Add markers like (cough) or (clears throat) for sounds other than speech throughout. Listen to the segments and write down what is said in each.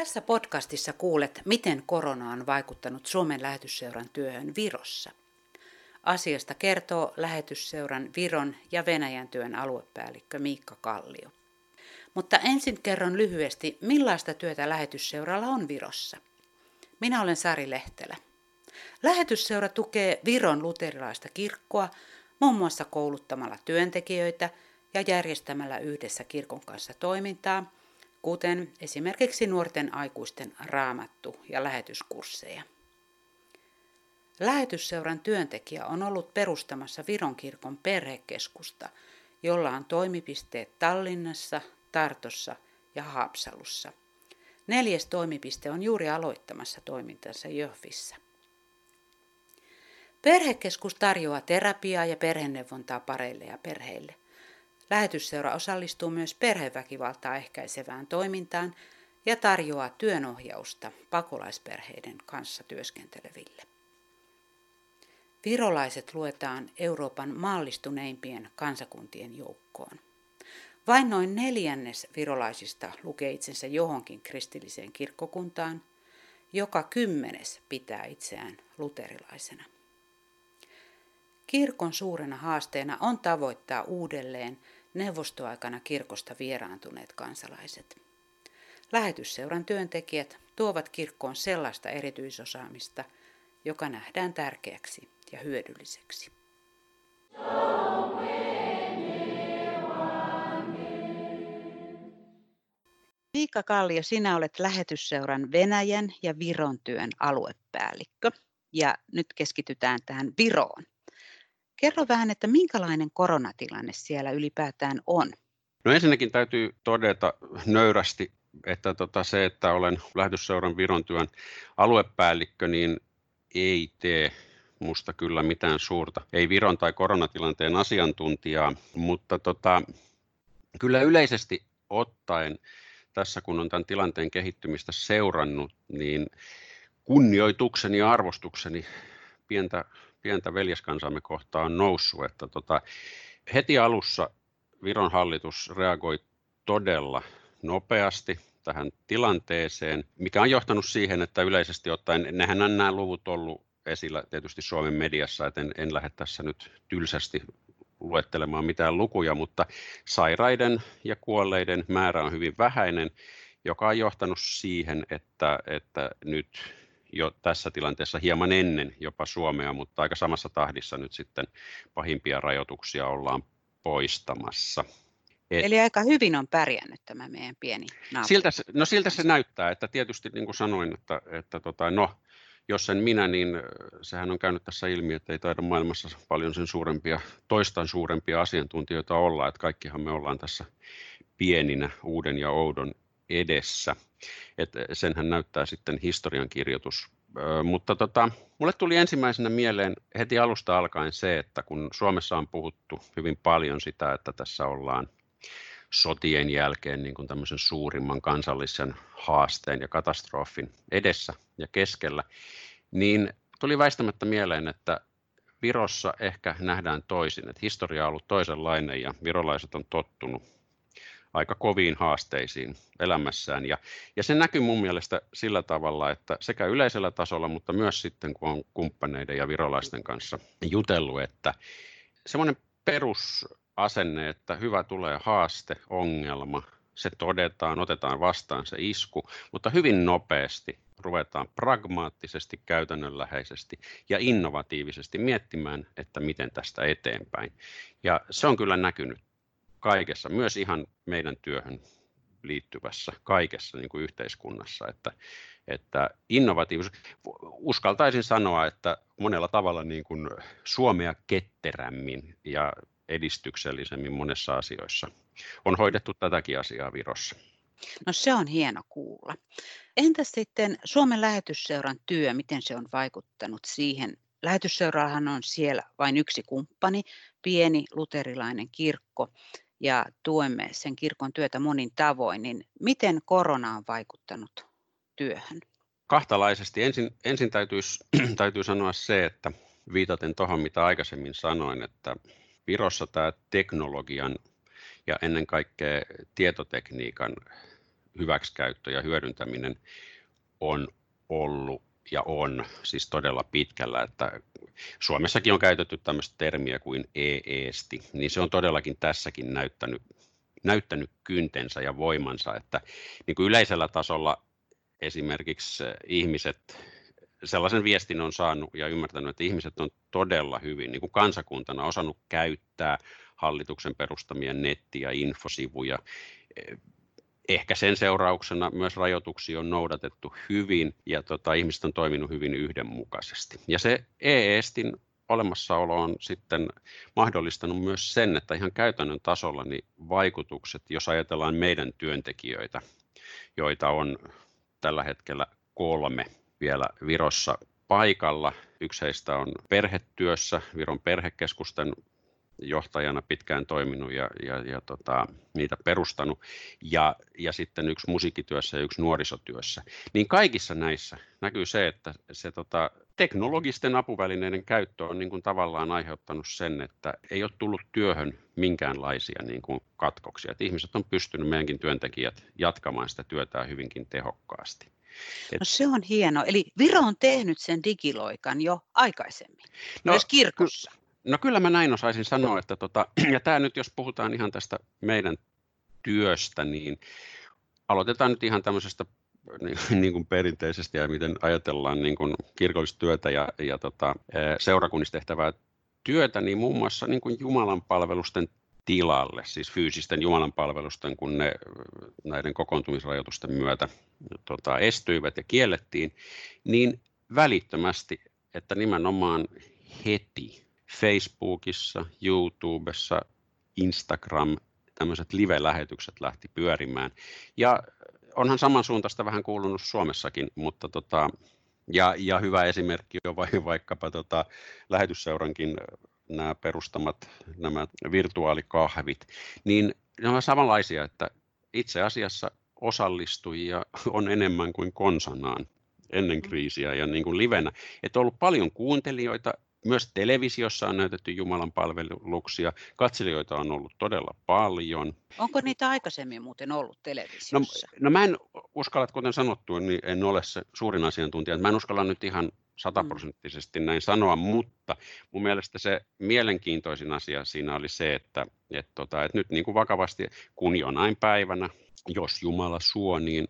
Tässä podcastissa kuulet, miten korona on vaikuttanut Suomen lähetysseuran työhön Virossa. Asiasta kertoo lähetysseuran Viron ja Venäjän työn aluepäällikkö Miikka Kallio. Mutta ensin kerron lyhyesti, millaista työtä lähetysseuralla on Virossa. Minä olen Sari Lehtelä. Lähetysseura tukee Viron luterilaista kirkkoa muun muassa kouluttamalla työntekijöitä ja järjestämällä yhdessä kirkon kanssa toimintaa, kuten esimerkiksi nuorten aikuisten raamattu- ja lähetyskursseja. Lähetysseuran työntekijä on ollut perustamassa Viron kirkon perhekeskusta, jolla on toimipisteet Tallinnassa, Tartossa ja Haapsalussa. Neljäs toimipiste on juuri aloittamassa toimintansa Jöhvissä. Perhekeskus tarjoaa terapiaa ja perheneuvontaa pareille ja perheille. Lähetysseura osallistuu myös perheväkivaltaa ehkäisevään toimintaan ja tarjoaa työnohjausta pakolaisperheiden kanssa työskenteleville. Virolaiset luetaan Euroopan maallistuneimpien kansakuntien joukkoon. Vain noin neljännes virolaisista lukee itsensä johonkin kristilliseen kirkkokuntaan, joka kymmenes pitää itseään luterilaisena. Kirkon suurena haasteena on tavoittaa uudelleen neuvostoaikana kirkosta vieraantuneet kansalaiset. Lähetysseuran työntekijät tuovat kirkkoon sellaista erityisosaamista, joka nähdään tärkeäksi ja hyödylliseksi. Miikka Kallio, sinä olet lähetysseuran Venäjän ja Viron työn aluepäällikkö. Ja nyt keskitytään tähän Viroon. Kerro vähän, että minkälainen koronatilanne siellä ylipäätään on? No ensinnäkin täytyy todeta nöyrästi, että tota se, että olen lähetysseuran Viron työn aluepäällikkö, niin ei tee musta kyllä mitään suurta, ei Viron tai koronatilanteen asiantuntijaa, mutta tota, kyllä yleisesti ottaen tässä kun on tämän tilanteen kehittymistä seurannut, niin kunnioitukseni ja arvostukseni pientä pientä veljeskansaamme kohtaan on noussut. Että tota, heti alussa Viron hallitus reagoi todella nopeasti tähän tilanteeseen, mikä on johtanut siihen, että yleisesti ottaen, nehän on nämä luvut ollut esillä tietysti Suomen mediassa, että en, en lähde tässä nyt tylsästi luettelemaan mitään lukuja, mutta sairaiden ja kuolleiden määrä on hyvin vähäinen, joka on johtanut siihen, että, että nyt jo tässä tilanteessa hieman ennen jopa Suomea, mutta aika samassa tahdissa nyt sitten pahimpia rajoituksia ollaan poistamassa. Et, Eli aika hyvin on pärjännyt tämä meidän pieni naapuri. Siltä se, no siltä se näyttää, että tietysti niin kuin sanoin, että, että tota, no, jos sen minä, niin sehän on käynyt tässä ilmi, että ei taida maailmassa paljon sen suurempia, toistan suurempia asiantuntijoita olla, että kaikkihan me ollaan tässä pieninä uuden ja oudon edessä. Et senhän näyttää sitten historiankirjoitus. Mutta tota, mulle tuli ensimmäisenä mieleen heti alusta alkaen se, että kun Suomessa on puhuttu hyvin paljon sitä, että tässä ollaan sotien jälkeen niin kuin tämmöisen suurimman kansallisen haasteen ja katastrofin edessä ja keskellä, niin tuli väistämättä mieleen, että Virossa ehkä nähdään toisin, että historia on ollut toisenlainen ja virolaiset on tottunut aika koviin haasteisiin elämässään. Ja, ja se näkyy mun mielestä sillä tavalla, että sekä yleisellä tasolla, mutta myös sitten kun on kumppaneiden ja virolaisten kanssa jutellut, että semmoinen perusasenne, että hyvä tulee haaste, ongelma, se todetaan, otetaan vastaan se isku, mutta hyvin nopeasti ruvetaan pragmaattisesti, käytännönläheisesti ja innovatiivisesti miettimään, että miten tästä eteenpäin. Ja se on kyllä näkynyt kaikessa, myös ihan meidän työhön liittyvässä kaikessa niin kuin yhteiskunnassa, että, että innovatiivisuus, uskaltaisin sanoa, että monella tavalla niin kuin Suomea ketterämmin ja edistyksellisemmin monessa asioissa on hoidettu tätäkin asiaa Virossa. No se on hieno kuulla. Entäs sitten Suomen lähetysseuran työ, miten se on vaikuttanut siihen? Lähetysseurahan on siellä vain yksi kumppani, pieni luterilainen kirkko, ja tuemme sen kirkon työtä monin tavoin, niin miten korona on vaikuttanut työhön? Kahtalaisesti. Ensin, ensin täytyisi, (clears throat) täytyy sanoa se, että viitaten tuohon, mitä aikaisemmin sanoin, että Virossa tämä teknologian ja ennen kaikkea tietotekniikan hyväksikäyttö ja hyödyntäminen on ollut ja on siis todella pitkällä, että Suomessakin on käytetty tämmöistä termiä kuin e-eesti, niin se on todellakin tässäkin näyttänyt, näyttänyt kyntensä ja voimansa, että niin kuin yleisellä tasolla esimerkiksi ihmiset sellaisen viestin on saanut ja ymmärtänyt, että ihmiset on todella hyvin niin kuin kansakuntana osannut käyttää hallituksen perustamia netti- ja infosivuja. Ehkä sen seurauksena myös rajoituksia on noudatettu hyvin ja tota, ihmiset on toiminut hyvin yhdenmukaisesti. Ja se e-estin olemassaolo on sitten mahdollistanut myös sen, että ihan käytännön tasolla niin vaikutukset, jos ajatellaan meidän työntekijöitä, joita on tällä hetkellä kolme vielä Virossa paikalla. Yksi heistä on perhetyössä, Viron perhekeskusten johtajana pitkään toiminut ja, ja, ja tota, niitä perustanut, ja, ja sitten yksi musiikkityössä ja yksi nuorisotyössä. Niin kaikissa näissä näkyy se, että se tota, teknologisten apuvälineiden käyttö on niin kuin tavallaan aiheuttanut sen, että ei ole tullut työhön minkäänlaisia niin kuin katkoksia. Että ihmiset on pystynyt, meidänkin työntekijät, jatkamaan sitä työtään hyvinkin tehokkaasti. No se on hieno. Eli Viro on tehnyt sen digiloikan jo aikaisemmin, no, myös kirkossa. No kyllä mä näin osaisin sanoa, että tota, (clears throat) ja tämä nyt jos puhutaan ihan tästä meidän työstä, niin aloitetaan nyt ihan tämmöisestä (laughs) niin, niin kuin perinteisesti ja miten ajatellaan niin kuin kirkollista työtä ja, ja tota, seurakunnissa tehtävää työtä, niin muun muassa niin kuin Jumalan palvelusten tilalle, siis fyysisten Jumalan palvelusten, kun ne näiden kokoontumisrajoitusten myötä tota, estyivät ja kiellettiin, niin välittömästi, että nimenomaan heti Facebookissa, YouTubessa, Instagram, tämmöiset live-lähetykset lähti pyörimään. Ja onhan samansuuntaista vähän kuulunut Suomessakin, mutta tota, ja, ja hyvä esimerkki on vaikkapa tota, lähetysseurankin nämä perustamat nämä virtuaalikahvit, niin ne ovat samanlaisia, että itse asiassa osallistujia on enemmän kuin konsanaan ennen kriisiä ja niin kuin livenä. Että on ollut paljon kuuntelijoita, myös televisiossa on näytetty Jumalan palveluksia, katselijoita on ollut todella paljon. Onko niitä aikaisemmin muuten ollut televisiossa? No, no mä en uskalla, kuten sanottu, niin en ole se suurin asiantuntija. Mä en uskalla nyt ihan sataprosenttisesti näin sanoa, mutta mun mielestä se mielenkiintoisin asia siinä oli se, että, että, tota, että nyt niin kuin vakavasti, kun jonain päivänä, jos Jumala suo, niin,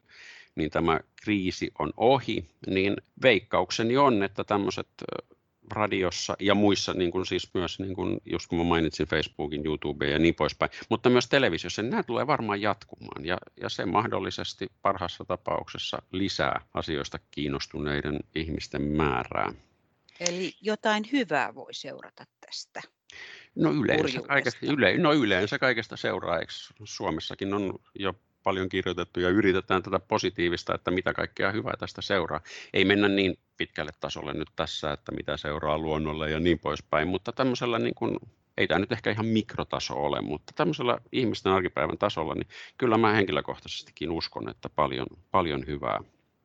niin tämä kriisi on ohi, niin veikkaukseni on, että tämmöiset radiossa ja muissa, niin kuin siis myös, niin kuin just kun mä mainitsin Facebookin, YouTube ja niin poispäin, mutta myös televisiossa, niin nämä tulee varmaan jatkumaan ja, ja se mahdollisesti parhaassa tapauksessa lisää asioista kiinnostuneiden ihmisten määrää. Eli jotain hyvää voi seurata tästä. No yleensä, kaikesta, yle, no yleensä kaikesta seuraa, eikö Suomessakin on jo paljon kirjoitettu ja yritetään tätä positiivista, että mitä kaikkea hyvää tästä seuraa. Ei mennä niin pitkälle tasolle nyt tässä, että mitä seuraa luonnolle ja niin poispäin, mutta tämmöisellä niin kuin, ei tämä nyt ehkä ihan mikrotaso ole, mutta tämmöisellä ihmisten arkipäivän tasolla, niin kyllä mä henkilökohtaisestikin uskon, että paljon, paljon hyvää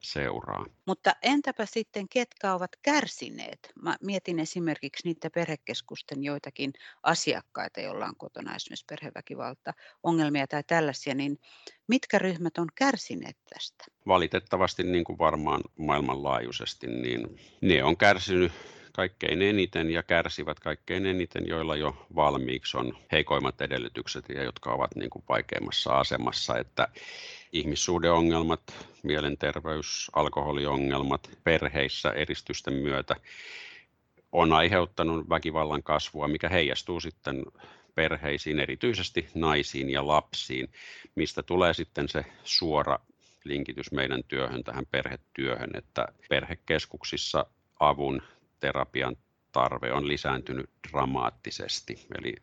seuraa. Mutta entäpä sitten, ketkä ovat kärsineet? Mä mietin esimerkiksi niitä perhekeskusten joitakin asiakkaita, joilla on kotona esimerkiksi perheväkivalta, ongelmia tai tällaisia, niin mitkä ryhmät on kärsineet tästä? Valitettavasti niin kuin varmaan maailmanlaajuisesti, niin ne on kärsinyt kaikkein eniten ja kärsivät kaikkein eniten, joilla jo valmiiksi on heikoimmat edellytykset ja jotka ovat niin kuin vaikeimmassa asemassa. Että ihmissuhdeongelmat, mielenterveys, alkoholiongelmat perheissä eristysten myötä on aiheuttanut väkivallan kasvua, mikä heijastuu sitten perheisiin, erityisesti naisiin ja lapsiin, mistä tulee sitten se suora linkitys meidän työhön, tähän perhetyöhön, että perhekeskuksissa avun terapian tarve on lisääntynyt dramaattisesti. Eli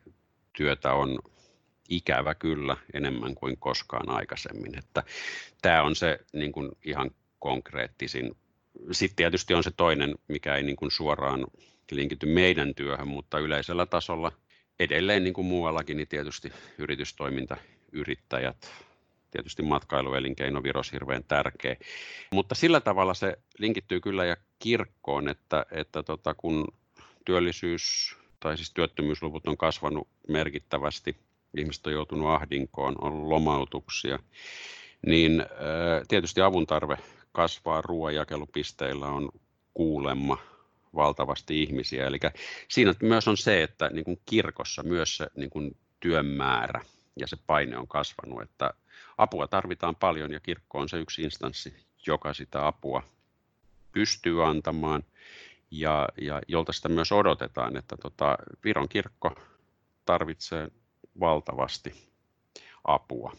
työtä on ikävä kyllä enemmän kuin koskaan aikaisemmin. Että tämä on se niin kuin ihan konkreettisin. Sitten tietysti on se toinen, mikä ei niin kuin suoraan linkity meidän työhön, mutta yleisellä tasolla edelleen niin kuin muuallakin, niin tietysti yritystoiminta, yrittäjät, tietysti matkailuelinkeino Viros hirveän tärkeä. Mutta sillä tavalla se linkittyy kyllä ja kirkkoon, että, että tota, kun työllisyys tai siis työttömyysluvut on kasvanut merkittävästi, ihmiset on joutunut ahdinkoon, on lomautuksia, niin tietysti avun tarve kasvaa ruoanjakelupisteillä on kuulemma valtavasti ihmisiä. Eli siinä myös on se, että niin kuin kirkossa myös se niin kuin työn määrä ja se paine on kasvanut, että apua tarvitaan paljon ja kirkko on se yksi instanssi, joka sitä apua pystyy antamaan ja, ja jolta sitä myös odotetaan, että tota, Viron kirkko tarvitsee valtavasti apua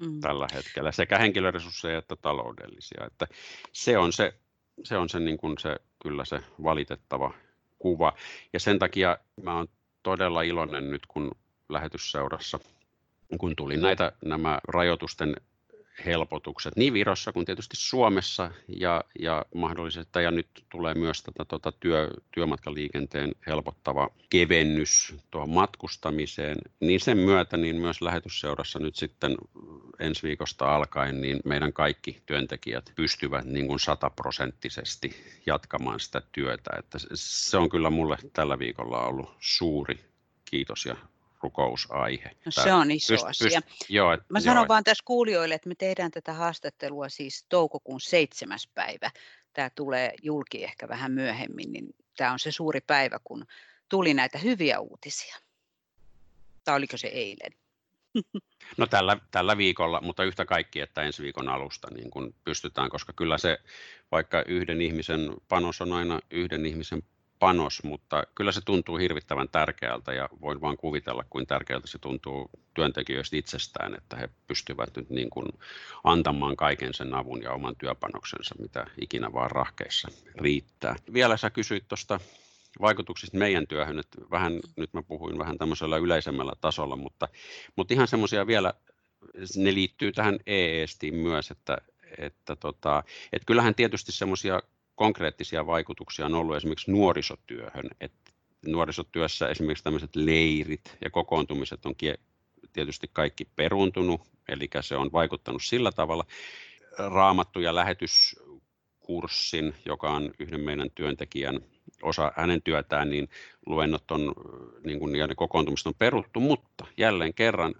mm. tällä hetkellä, sekä henkilöresursseja että taloudellisia. Että se on se, se, on se, niin kuin se kyllä se valitettava kuva. Ja sen takia mä olen todella iloinen nyt, kun lähetysseurassa, kun tuli näitä nämä rajoitusten helpotukset niin Virossa kuin tietysti Suomessa ja, ja mahdollisesti, ja nyt tulee myös tätä tuota työ, työmatkaliikenteen helpottava kevennys tuohon matkustamiseen, niin sen myötä niin myös lähetysseurassa nyt sitten ensi viikosta alkaen niin meidän kaikki työntekijät pystyvät niin kuin sataprosenttisesti jatkamaan sitä työtä, että se on kyllä mulle tällä viikolla ollut suuri kiitos ja rukousaihe. No, se on iso pyst, asia. Pyst, joo, Mä sanon joo. vaan tässä kuulijoille, että me tehdään tätä haastattelua siis toukokuun seitsemäs päivä. Tämä tulee julki ehkä vähän myöhemmin, niin tämä on se suuri päivä, kun tuli näitä hyviä uutisia. Tai oliko se eilen? (laughs) No tällä, tällä viikolla, mutta yhtä kaikki, että ensi viikon alusta niin kun pystytään, koska kyllä se, vaikka yhden ihmisen panos on aina yhden ihmisen panos, mutta kyllä se tuntuu hirvittävän tärkeältä ja voin vain kuvitella, kuin tärkeältä se tuntuu työntekijöistä itsestään, että he pystyvät nyt niin kuin antamaan kaiken sen avun ja oman työpanoksensa, mitä ikinä vaan rahkeissa riittää. Vielä sä kysyit tuosta vaikutuksista meidän työhön, että vähän, nyt mä puhuin vähän tämmöisellä yleisemmällä tasolla, mutta, mutta ihan semmoisia vielä, ne liittyy tähän EEStiin myös, että, että, tota, että kyllähän tietysti semmoisia konkreettisia vaikutuksia on ollut esimerkiksi nuorisotyöhön. että nuorisotyössä esimerkiksi tämmöiset leirit ja kokoontumiset on tietysti kaikki peruntunut, eli se on vaikuttanut sillä tavalla. Raamattu- ja lähetyskurssin, joka on yhden meidän työntekijän osa hänen työtään, niin luennot on, niin kuin, ja ne kokoontumiset on peruttu, mutta jälleen kerran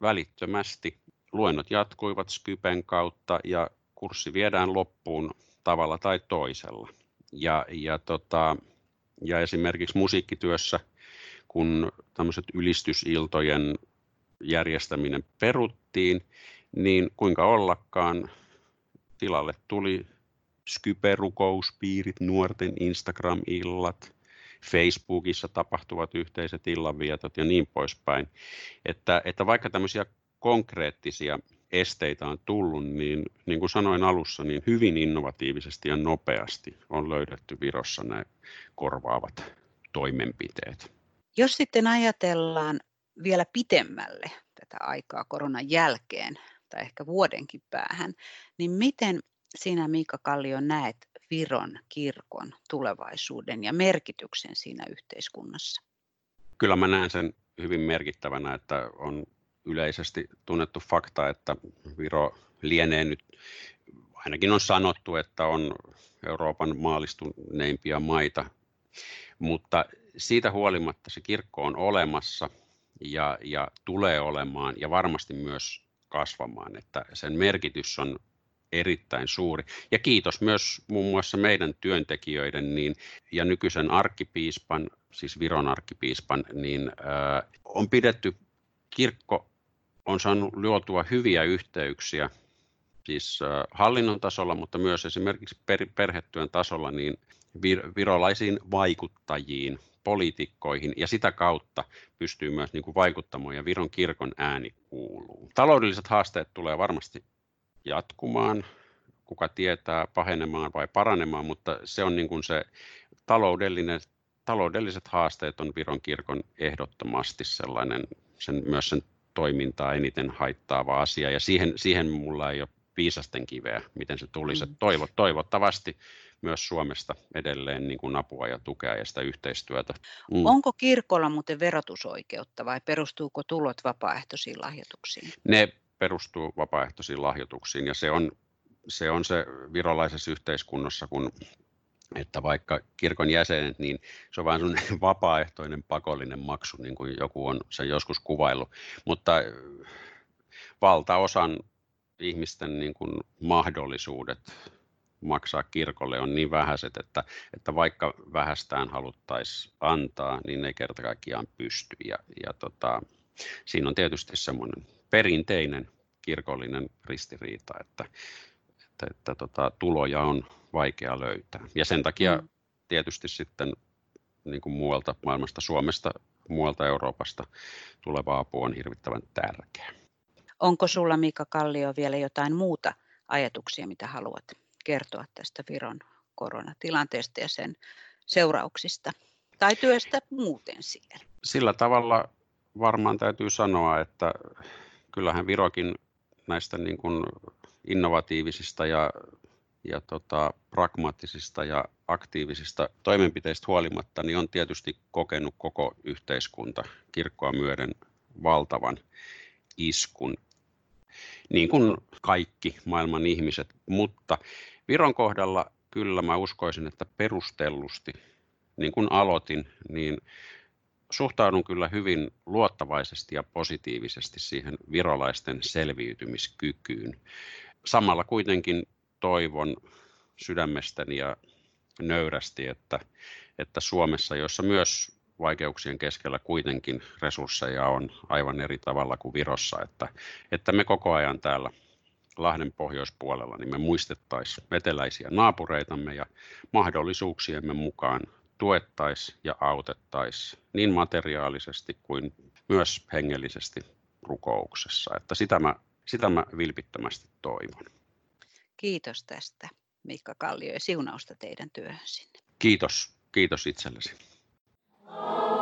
välittömästi luennot jatkuivat Skypen kautta ja kurssi viedään loppuun tavalla tai toisella. Ja, ja, tota, ja esimerkiksi musiikkityössä, kun tämmöiset ylistysiltojen järjestäminen peruttiin, niin kuinka ollakaan tilalle tuli Skype-rukouspiirit, nuorten Instagram-illat, Facebookissa tapahtuvat yhteiset illanvietot ja niin poispäin. Että, että vaikka tämmöisiä konkreettisia esteitä on tullut, niin niin kuin sanoin alussa, niin hyvin innovatiivisesti ja nopeasti on löydetty Virossa nämä korvaavat toimenpiteet. Jos sitten ajatellaan vielä pitemmälle tätä aikaa koronan jälkeen tai ehkä vuodenkin päähän, niin miten sinä Miika Kallio näet Viron kirkon tulevaisuuden ja merkityksen siinä yhteiskunnassa? Kyllä mä näen sen hyvin merkittävänä, että on yleisesti tunnettu fakta, että Viro lienee nyt, ainakin on sanottu, että on Euroopan maalistuneimpia maita, mutta siitä huolimatta se kirkko on olemassa ja, ja tulee olemaan ja varmasti myös kasvamaan, että sen merkitys on erittäin suuri. Ja kiitos myös muun muassa meidän työntekijöiden niin, ja nykyisen arkkipiispan, siis Viron arkkipiispan, niin ää, on pidetty kirkko on saanut luotua hyviä yhteyksiä siis hallinnon tasolla, mutta myös esimerkiksi per, perhetyön tasolla niin vir, virolaisiin vaikuttajiin, poliitikkoihin ja sitä kautta pystyy myös niin kuin vaikuttamaan ja Viron kirkon ääni kuuluu. Taloudelliset haasteet tulee varmasti jatkumaan, kuka tietää pahenemaan vai paranemaan, mutta se on niin kuin se taloudellinen, taloudelliset haasteet on Viron kirkon ehdottomasti sellainen, sen, myös sen toimintaa eniten haittaava asia, ja siihen, siihen mulla ei ole viisasten kiveä, miten se tulisi. Mm. Toivo, toivottavasti myös Suomesta edelleen niin kuin apua ja tukea ja sitä yhteistyötä. Mm. Onko kirkolla muuten verotusoikeutta vai perustuuko tulot vapaaehtoisiin lahjoituksiin? Ne perustuu vapaaehtoisiin lahjoituksiin ja se on se, on se virolaisessa yhteiskunnassa, kun että vaikka kirkon jäsenet, niin se on vain (laughs) vapaaehtoinen pakollinen maksu, niin kuin joku on sen joskus kuvaillut. Mutta valtaosan ihmisten niin kuin mahdollisuudet maksaa kirkolle on niin vähäiset, että, että vaikka vähästään haluttaisiin antaa, niin ne kerta kaikkiaan pysty. Ja, ja tota, siinä on tietysti semmoinen perinteinen kirkollinen ristiriita, että, että, että tota, tuloja on vaikea löytää. Ja sen takia mm. tietysti sitten niin kuin muualta maailmasta, Suomesta, muualta Euroopasta tuleva apu on hirvittävän tärkeä. Onko sulla Mika Kallio vielä jotain muuta ajatuksia, mitä haluat kertoa tästä Viron koronatilanteesta ja sen seurauksista tai työstä muuten siellä? Sillä tavalla varmaan täytyy sanoa, että kyllähän Virokin näistä niin kuin innovatiivisista ja, ja tota, pragmaattisista ja aktiivisista toimenpiteistä huolimatta, niin on tietysti kokenut koko yhteiskunta kirkkoa myöden valtavan iskun, niin kuin kaikki maailman ihmiset, mutta Viron kohdalla kyllä mä uskoisin, että perustellusti, niin kuin aloitin, niin suhtaudun kyllä hyvin luottavaisesti ja positiivisesti siihen virolaisten selviytymiskykyyn. Samalla kuitenkin toivon sydämestäni ja nöyrästi, että, että Suomessa, jossa myös vaikeuksien keskellä kuitenkin resursseja on aivan eri tavalla kuin Virossa, että, että me koko ajan täällä Lahden pohjoispuolella, niin me muistettaisiin veteläisiä naapureitamme ja mahdollisuuksiemme mukaan tuettaisiin ja autettaisiin niin materiaalisesti kuin myös hengellisesti rukouksessa. Että sitä mä, sitä mä vilpittömästi toivon. Kiitos tästä Mikka Kallio ja siunausta teidän työhön sinne. Kiitos, kiitos itsellesi. Oh.